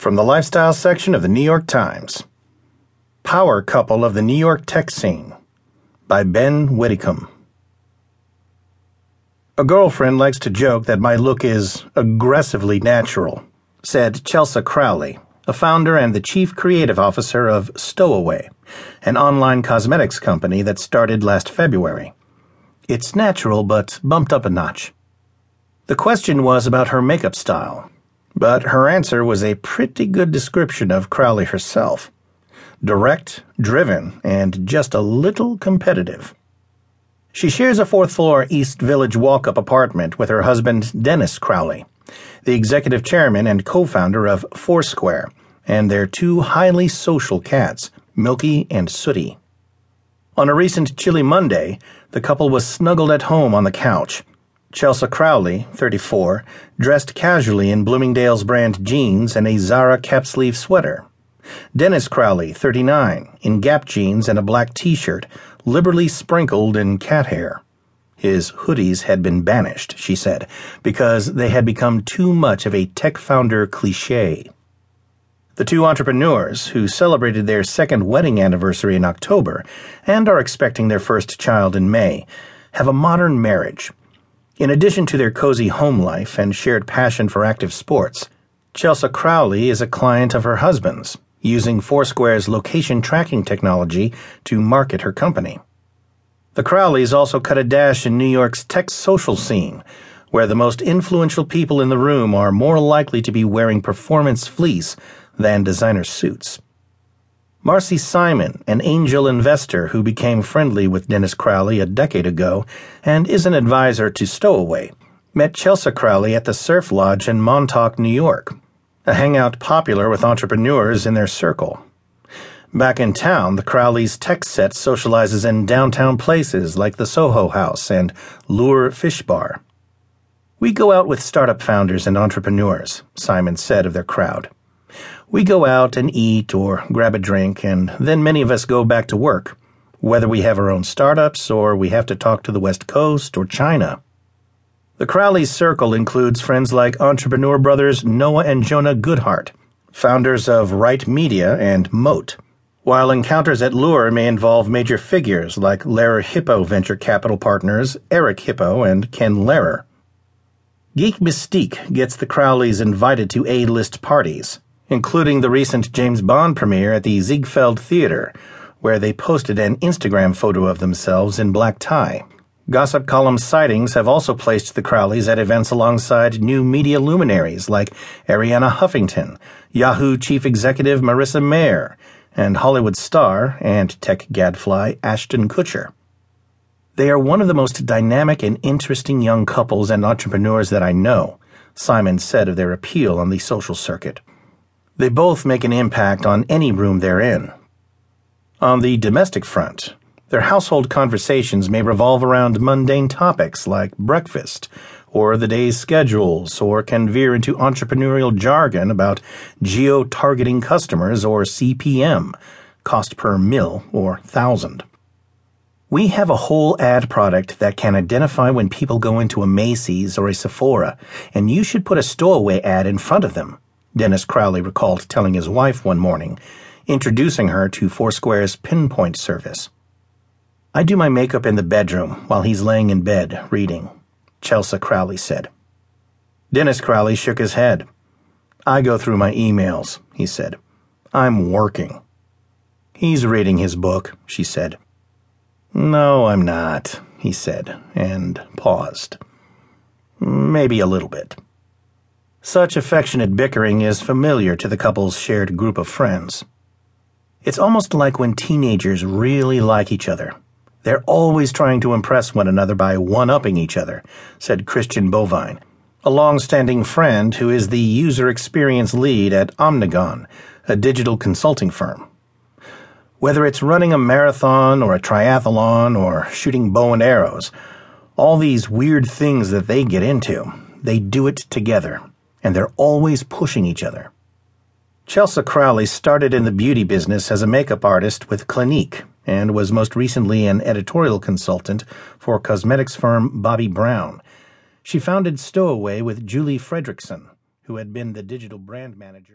From the lifestyle section of the New York Times Power Couple of the New York Tech Scene by Ben Widdicombe. A girlfriend likes to joke that my look is aggressively natural, said Chelsea Crowley, a founder and the chief creative officer of Stowaway, an online cosmetics company that started last February. It's natural, but bumped up a notch. The question was about her makeup style but her answer was a pretty good description of Crowley herself direct, driven, and just a little competitive. She shares a fourth floor East Village walk up apartment with her husband, Dennis Crowley, the executive chairman and co founder of Foursquare, and their two highly social cats, Milky and Sooty. On a recent chilly Monday, the couple was snuggled at home on the couch Chelsea Crowley, 34, dressed casually in Bloomingdale's brand jeans and a Zara cap sleeve sweater. Dennis Crowley, 39, in Gap jeans and a black t shirt, liberally sprinkled in cat hair. His hoodies had been banished, she said, because they had become too much of a tech founder cliche. The two entrepreneurs, who celebrated their second wedding anniversary in October and are expecting their first child in May, have a modern marriage in addition to their cozy home life and shared passion for active sports, Chelsea Crowley is a client of her husband's, using Foursquare's location tracking technology to market her company. The Crowleys also cut a dash in New York's tech social scene, where the most influential people in the room are more likely to be wearing performance fleece than designer suits. Marcy Simon, an angel investor who became friendly with Dennis Crowley a decade ago and is an advisor to Stowaway, met Chelsea Crowley at the Surf Lodge in Montauk, New York, a hangout popular with entrepreneurs in their circle. Back in town, the Crowleys' tech set socializes in downtown places like the Soho House and Lure Fish Bar. We go out with startup founders and entrepreneurs, Simon said of their crowd. We go out and eat or grab a drink, and then many of us go back to work, whether we have our own startups or we have to talk to the West Coast or China. The Crowley circle includes friends like entrepreneur brothers Noah and Jonah Goodhart, founders of Right Media and Moat, while encounters at Lure may involve major figures like Lerer Hippeau venture capital partners Eric Hippeau and Ken Lerer. Geek Mystique gets the Crowleys invited to A-list parties including the recent James Bond premiere at the Ziegfeld Theater, where they posted an Instagram photo of themselves in black tie. Gossip column sightings have also placed the Crowleys at events alongside new media luminaries like Arianna Huffington, Yahoo chief executive Marissa Mayer, and Hollywood star and tech gadfly Ashton Kutcher. They are one of the most dynamic and interesting young couples and entrepreneurs that I know, Simon said of their appeal on the social circuit. They both make an impact on any room they're in. On the domestic front, their household conversations may revolve around mundane topics like breakfast or the day's schedules, or can veer into entrepreneurial jargon about geo targeting customers or CPM, cost per mill or thousand. We have a whole ad product that can identify when people go into a Macy's or a Sephora, and you should put a stowaway ad in front of them. Dennis Crowley recalled telling his wife one morning, introducing her to Foursquare's pinpoint service. I do my makeup in the bedroom while he's laying in bed reading, Chelsea Crowley said. Dennis Crowley shook his head. I go through my emails, he said. I'm working. He's reading his book, she said. No, I'm not, he said, and paused. Maybe a little bit. Such affectionate bickering is familiar to the couple's shared group of friends. It's almost like when teenagers really like each other. They're always trying to impress one another by one upping each other, said Christian Bovine, a long standing friend who is the user experience lead at Omnigon, a digital consulting firm. Whether it's running a marathon or a triathlon or shooting bow and arrows, all these weird things that they get into, they do it together and they're always pushing each other. Chelsea Crowley started in the beauty business as a makeup artist with Clinique and was most recently an editorial consultant for cosmetics firm Bobbi Brown. She founded Stowaway with Julie Fredrickson, who had been the digital brand manager.